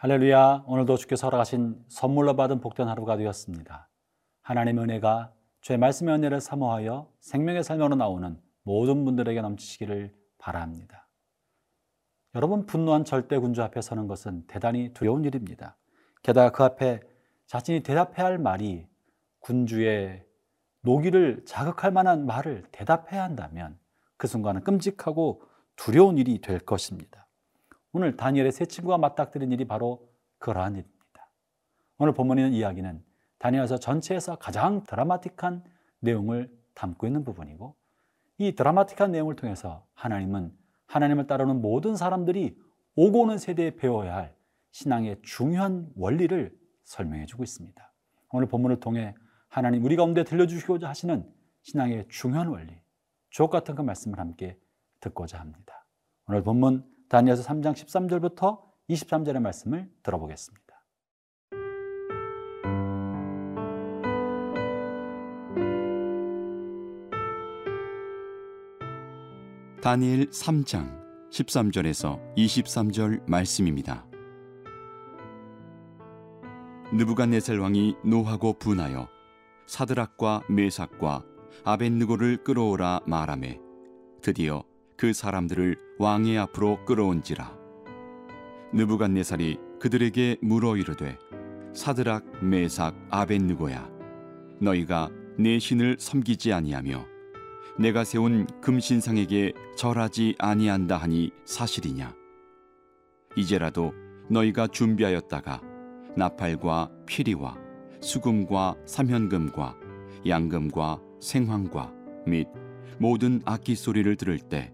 할렐루야. 오늘도 주께서 허락하신 선물로 받은 복된 하루가 되었습니다. 하나님의 은혜가 주의 말씀의 은혜를 사모하여 생명의 삶으로 나오는 모든 분들에게 넘치시기를 바랍니다. 여러분 분노한 절대 군주 앞에 서는 것은 대단히 두려운 일입니다. 게다가 그 앞에 자신이 대답해야 할 말이 군주의 노기를 자극할 만한 말을 대답해야 한다면 그 순간은 끔찍하고 두려운 일이 될 것입니다. 오늘 다니엘의 세 친구가 맞닥뜨린 일이 바로 그러한 일입니다. 오늘 있는 이야기는 다니엘서 전체에서 가장 드라마틱한 내용을 담고 있는 부분이고 이 드라마틱한 내용을 통해서 하나님은 하나님을 따르는 모든 사람들이 오고 오는 세대에 배워야 할 신앙의 중요한 원리를 설명해 주고 있습니다. 오늘 본문을 통해 하나님 우리 가운데 들려주시고자 하시는 신앙의 중요한 원리, 주옥 같은 그 말씀을 함께 듣고자 합니다. 오늘 본문 다니엘서 3장 13절부터 23절의 말씀을 들어보겠습니다. 다니엘 3장 13절에서 23절 말씀입니다. 느부갓네살 왕이 노하고 분하여 사드락과 메삭과 아벤느고를 끌어오라 말하매 드디어 그 사람들을 왕의 앞으로 끌어온지라. 느부갓네살이 그들에게 물어 이르되 사드락 메삭 아벤느고야 너희가 내 신을 섬기지 아니하며 내가 세운 금신상에게 절하지 아니한다 하니 사실이냐? 이제라도 너희가 준비하였다가 나팔과 피리와 수금과 삼현금과 양금과 생황과 및 모든 악기 소리를 들을 때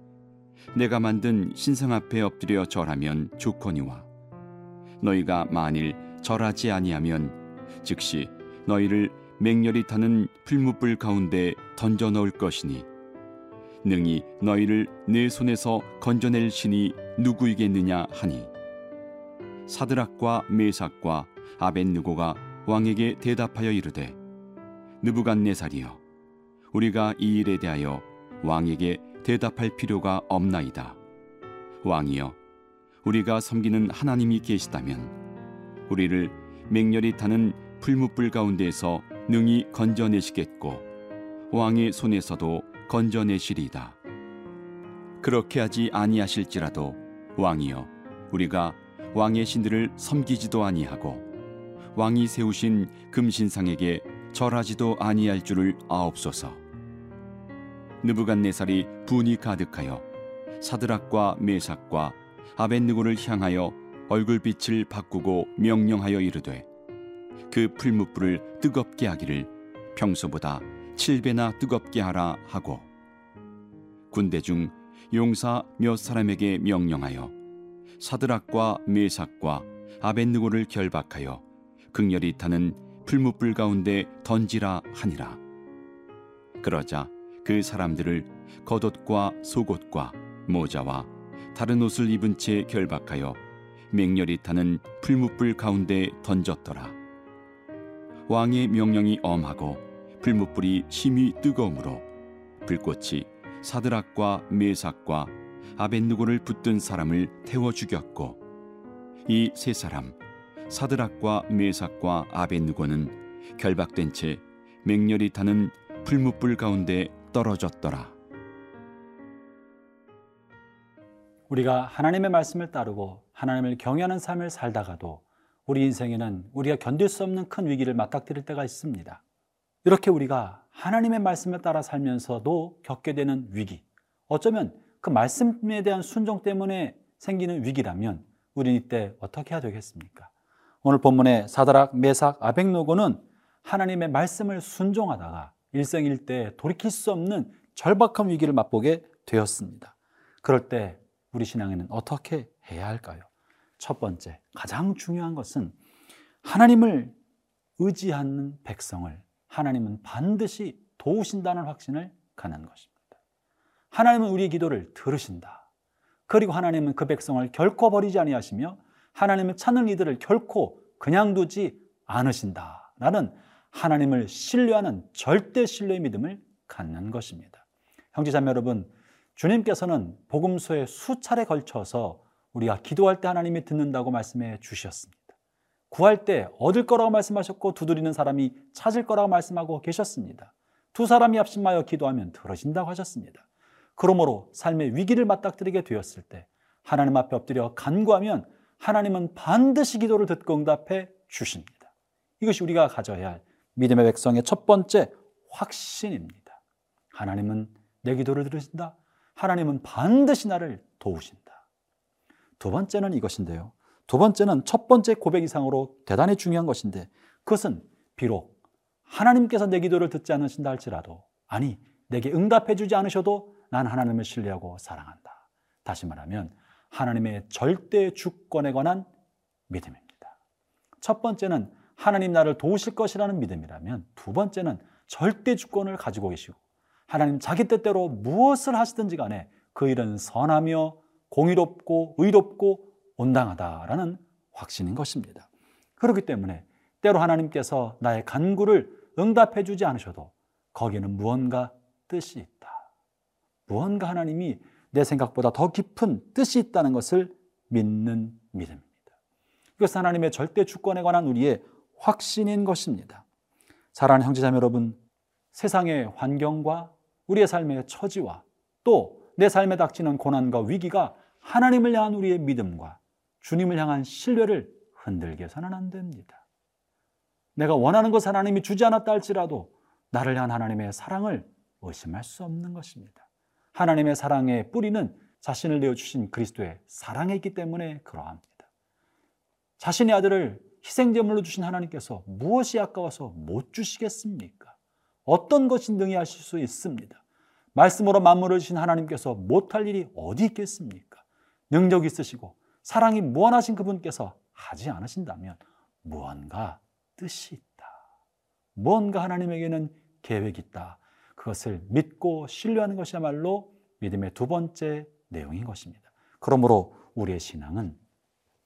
내가 만든 신상 앞에 엎드려 절하면 좋거니와 너희가 만일 절하지 아니하면 즉시 너희를 맹렬히 타는 풀무불 가운데 던져 넣을 것이니 능히 너희를 내 손에서 건져낼 신이 누구이겠느냐 하니 사드락과 메삭과 아벤느고가 왕에게 대답하여 이르되 느부갓네살이여 우리가 이 일에 대하여 왕에게 대답할 필요가 없나이다. 왕이여, 우리가 섬기는 하나님이 계시다면 우리를 맹렬히 타는 풀무불 가운데에서 능히 건져내시겠고 왕의 손에서도 건져내시리이다. 그렇게 하지 아니하실지라도 왕이여, 우리가 왕의 신들을 섬기지도 아니하고 왕이 세우신 금신상에게 절하지도 아니할 줄을 아옵소서. 느부갓네살이 분이 가득하여 사드락과 메삭과 아벤느고를 향하여 얼굴빛을 바꾸고 명령하여 이르되 그 풀무불을 뜨겁게 하기를 평소보다 7배나 뜨겁게 하라 하고 군대 중 용사 몇 사람에게 명령하여 사드락과 메삭과 아벤느고를 결박하여 극렬히 타는 풀무불 가운데 던지라 하니라. 그러자 그 사람들을 겉옷과 속옷과 모자와 다른 옷을 입은 채 결박하여 맹렬히 타는 풀무불 가운데 던졌더라. 왕의 명령이 엄하고 풀무불이 심히 뜨거우므로 불꽃이 사드락과 메삭과 아벤누고를 붙든 사람을 태워 죽였고 이 세 사람 사드락과 메삭과 아벤누고는 결박된 채 맹렬히 타는 풀무불 가운데 떨어졌더라. 우리가 하나님의 말씀을 따르고 하나님을 경외하는 삶을 살다가도 우리 인생에는 우리가 견딜 수 없는 큰 위기를 맞닥뜨릴 때가 있습니다. 이렇게 우리가 하나님의 말씀을 따라 살면서도 겪게 되는 위기, 어쩌면 그 말씀에 대한 순종 때문에 생기는 위기라면 우리는 이때 어떻게 해야 되겠습니까? 오늘 본문의 사다락, 메삭, 아벡노고는 하나님의 말씀을 순종하다가 일생 일대 돌이킬 수 없는 절박한 위기를 맛보게 되었습니다. 그럴 때 우리 신앙에는 어떻게 해야 할까요? 첫 번째, 가장 중요한 것은 하나님을 의지하는 백성을 하나님은 반드시 도우신다는 확신을 갖는 것입니다. 하나님은 우리의 기도를 들으신다. 그리고 하나님은 그 백성을 결코 버리지 아니하시며 하나님을 찾는 이들을 결코 그냥 두지 않으신다. 라는 하나님을 신뢰하는 절대 신뢰의 믿음을 갖는 것입니다. 형제자매 여러분, 주님께서는 복음서에 수차례 걸쳐서 우리가 기도할 때 하나님이 듣는다고 말씀해 주셨습니다. 구할 때 얻을 거라고 말씀하셨고 두드리는 사람이 찾을 거라고 말씀하고 계셨습니다. 두 사람이 합심하여 기도하면 들어진다고 하셨습니다. 그러므로 삶의 위기를 맞닥뜨리게 되었을 때 하나님 앞에 엎드려 간구하면 하나님은 반드시 기도를 듣고 응답해 주십니다. 이것이 우리가 가져야 할 믿음의 백성의 첫 번째 확신입니다. 하나님은 내 기도를 들으신다. 하나님은 반드시 나를 도우신다. 두 번째는 이것인데요. 두 번째는 첫 번째 고백 이상으로 대단히 중요한 것인데 그것은 비록 하나님께서 내 기도를 듣지 않으신다 할지라도 아니 내게 응답해 주지 않으셔도 난 하나님을 신뢰하고 사랑한다. 다시 말하면 하나님의 절대 주권에 관한 믿음입니다. 첫 번째는 하나님 나를 도우실 것이라는 믿음이라면 두 번째는 절대 주권을 가지고 계시고 하나님 자기 뜻대로 무엇을 하시든지 간에 그 일은 선하며 공의롭고 의롭고 온당하다라는 확신인 것입니다. 그렇기 때문에 때로 하나님께서 나의 간구를 응답해 주지 않으셔도 거기에는 무언가 뜻이 있다. 무언가 하나님이 내 생각보다 더 깊은 뜻이 있다는 것을 믿는 믿음입니다. 이것은 하나님의 절대 주권에 관한 우리의 확신인 것입니다. 사랑하는 형제자매 여러분, 세상의 환경과 우리의 삶의 처지와 또 내 삶에 닥치는 고난과 위기가 하나님을 향한 우리의 믿음과 주님을 향한 신뢰를 흔들게 해서는 안 됩니다. 내가 원하는 것 하나님이 주지 않았다 할지라도 나를 향한 하나님의 사랑을 의심할 수 없는 것입니다. 하나님의 사랑의 뿌리는 자신을 내어 주신 그리스도의 사랑에 있기 때문에 그러합니다. 자신의 아들을 희생제물로 주신 하나님께서 무엇이 아까워서 못 주시겠습니까? 어떤 것이 능히 하실 수 있습니다. 말씀으로 만물을 주신 하나님께서 못할 일이 어디 있겠습니까? 능력 있으시고 사랑이 무한하신 그분께서 하지 않으신다면 무언가 뜻이 있다. 무언가 하나님에게는 계획이 있다. 그것을 믿고 신뢰하는 것이야말로 믿음의 두 번째 내용인 것입니다. 그러므로 우리의 신앙은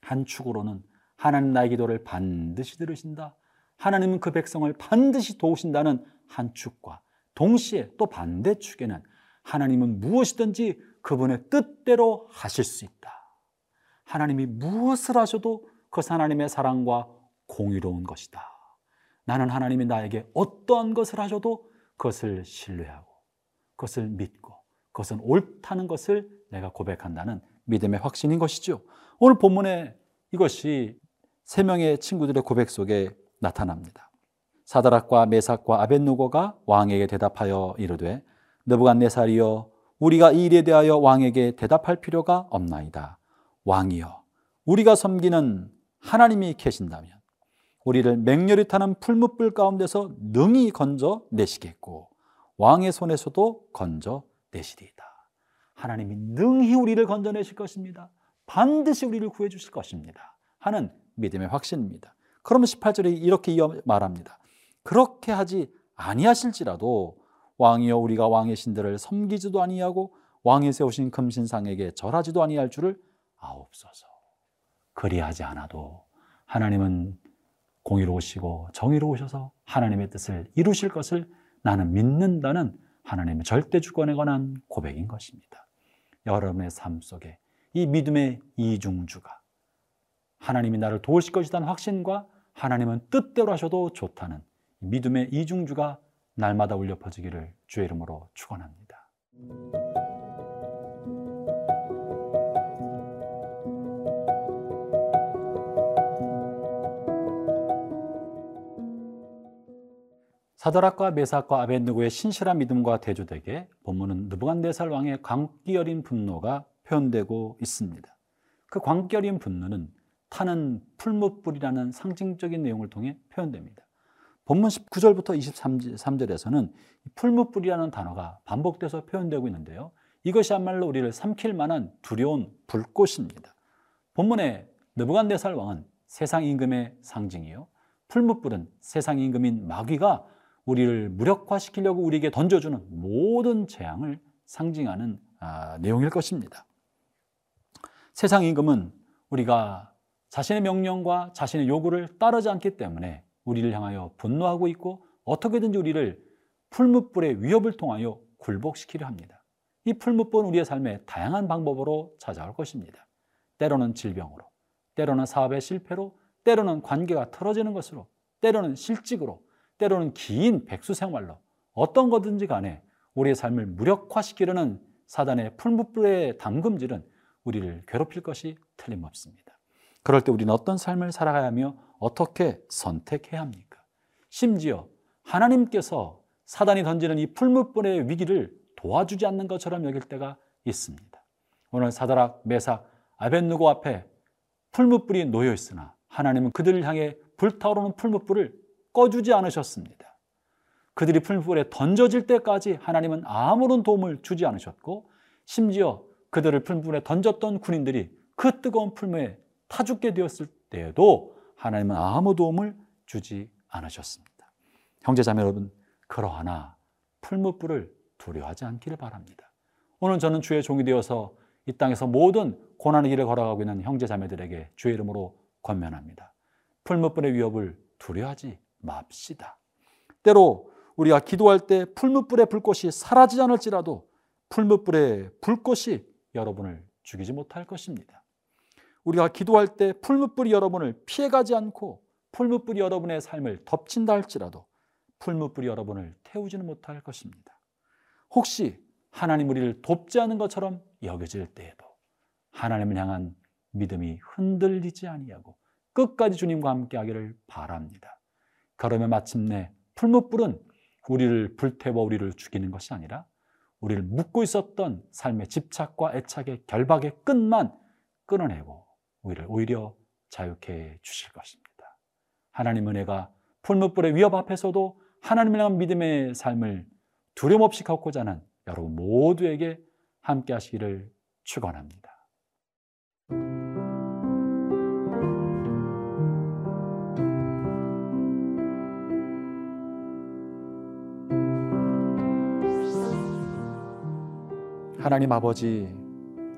한 축으로는 하나님 나의 기도를 반드시 들으신다. 하나님은 그 백성을 반드시 도우신다는 한 축과 동시에 또 반대 축에는 하나님은 무엇이든지 그분의 뜻대로 하실 수 있다. 하나님이 무엇을 하셔도 그것 하나님의 사랑과 공의로운 것이다. 나는 하나님이 나에게 어떠한 것을 하셔도 그것을 신뢰하고 그것을 믿고 그것은 옳다는 것을 내가 고백한다는 믿음의 확신인 것이죠. 오늘 본문에 이것이 세 명의 친구들의 고백 속에 나타납니다. 사다락과 메삭과 아벤누고가 왕에게 대답하여 이르되 느부갓네살이여 우리가 이 일에 대하여 왕에게 대답할 필요가 없나이다. 왕이여 우리가 섬기는 하나님이 계신다면 우리를 맹렬히 타는 풀무불 가운데서 능히 건져 내시겠고 왕의 손에서도 건져 내시리이다. 하나님이 능히 우리를 건져내실 것입니다. 반드시 우리를 구해 주실 것입니다. 하는 믿음의 확신입니다. 그러면 18절에 이렇게 말합니다. 그렇게 하지 아니하실지라도 왕이여 우리가 왕의 신들을 섬기지도 아니하고 왕이 세우신 금신상에게 절하지도 아니할 줄을 아옵소서. 그리하지 않아도 하나님은 공의로우시고 정의로우셔서 하나님의 뜻을 이루실 것을 나는 믿는다는 하나님의 절대 주권에 관한 고백인 것입니다. 여러분의 삶 속에 이 믿음의 이중주가 하나님이 나를 도우실 것이라는 확신과 하나님은 뜻대로 하셔도 좋다는 믿음의 이중주가 날마다 울려 퍼지기를 주의 이름으로 축원합니다. 사드락과 메삭과 아벤누고의 신실한 믿음과 대조되게 본문은 느부갓네살 왕의 광기 어린 분노가 표현되고 있습니다. 그 광기 어린 분노는 타는 풀무불이라는 상징적인 내용을 통해 표현됩니다. 본문 19절부터 23절에서는 풀무불이라는 단어가 반복돼서 표현되고 있는데요. 이것이야말로 우리를 삼킬 만한 두려운 불꽃입니다. 본문의 느부갓네살 왕은 세상 임금의 상징이요. 풀무불은 세상 임금인 마귀가 우리를 무력화시키려고 우리에게 던져주는 모든 재앙을 상징하는 아, 내용일 것입니다. 세상 임금은 우리가 자신의 명령과 자신의 요구를 따르지 않기 때문에 우리를 향하여 분노하고 있고 어떻게든지 우리를 풀무불의 위협을 통하여 굴복시키려 합니다. 이 풀무불은 우리의 삶에 다양한 방법으로 찾아올 것입니다. 때로는 질병으로, 때로는 사업의 실패로, 때로는 관계가 틀어지는 것으로, 때로는 실직으로, 때로는 긴 백수 생활로 어떤 거든지 간에 우리의 삶을 무력화시키려는 사단의 풀무불의 담금질은 우리를 괴롭힐 것이 틀림없습니다. 그럴 때 우리는 어떤 삶을 살아가야 하며 어떻게 선택해야 합니까? 심지어 하나님께서 사단이 던지는 이 풀무불의 위기를 도와주지 않는 것처럼 여길 때가 있습니다. 오늘 사다락, 메삭, 아벤누고 앞에 풀무불이 놓여 있으나 하나님은 그들을 향해 불타오르는 풀무불을 꺼주지 않으셨습니다. 그들이 풀무불에 던져질 때까지 하나님은 아무런 도움을 주지 않으셨고 심지어 그들을 풀무불에 던졌던 군인들이 그 뜨거운 풀무에 타 죽게 되었을 때에도 하나님은 아무 도움을 주지 않으셨습니다. 형제자매 여러분, 그러하나 풀무불을 두려워하지 않기를 바랍니다. 오늘 저는 주의 종이 되어서 이 땅에서 모든 고난의 길을 걸어가고 있는 형제자매들에게 주의 이름으로 권면합니다. 풀무불의 위협을 두려워하지 맙시다. 때로 우리가 기도할 때 풀무불의 불꽃이 사라지지 않을지라도 풀무불의 불꽃이 여러분을 죽이지 못할 것입니다. 우리가 기도할 때 풀무불이 여러분을 피해가지 않고 풀무불이 여러분의 삶을 덮친다 할지라도 풀무불이 여러분을 태우지는 못할 것입니다. 혹시 하나님 우리를 돕지 않은 것처럼 여겨질 때에도 하나님을 향한 믿음이 흔들리지 아니하고 끝까지 주님과 함께 하기를 바랍니다. 그러면 마침내 풀무불은 우리를 불태워 우리를 죽이는 것이 아니라 우리를 묶고 있었던 삶의 집착과 애착의 결박의 끈만 끊어내고 우리를 오히려 자유케 주실 것입니다. 하나님 은혜가 풀무불의 위협 앞에서도 하나님을 향한 믿음의 삶을 두려움 없이 걷고자 하는 여러분 모두에게 함께 하시기를 축원합니다. 하나님 아버지,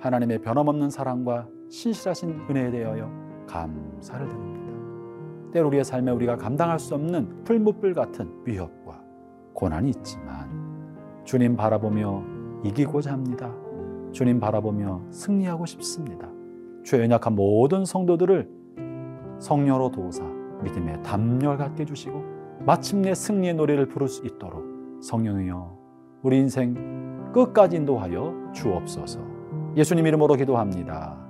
하나님의 변함없는 사랑과 신실하신 은혜에 대하여 감사를 드립니다. 때로 우리의 삶에 우리가 감당할 수 없는 풀무불 같은 위협과 고난이 있지만 주님 바라보며 이기고자 합니다. 주님 바라보며 승리하고 싶습니다. 주의 연약한 모든 성도들을 성녀로 도우사 믿음의 담력 갖게 해주시고 마침내 승리의 노래를 부를 수 있도록 성령이여 우리 인생 끝까지 인도하여 주옵소서 예수님 이름으로 기도합니다.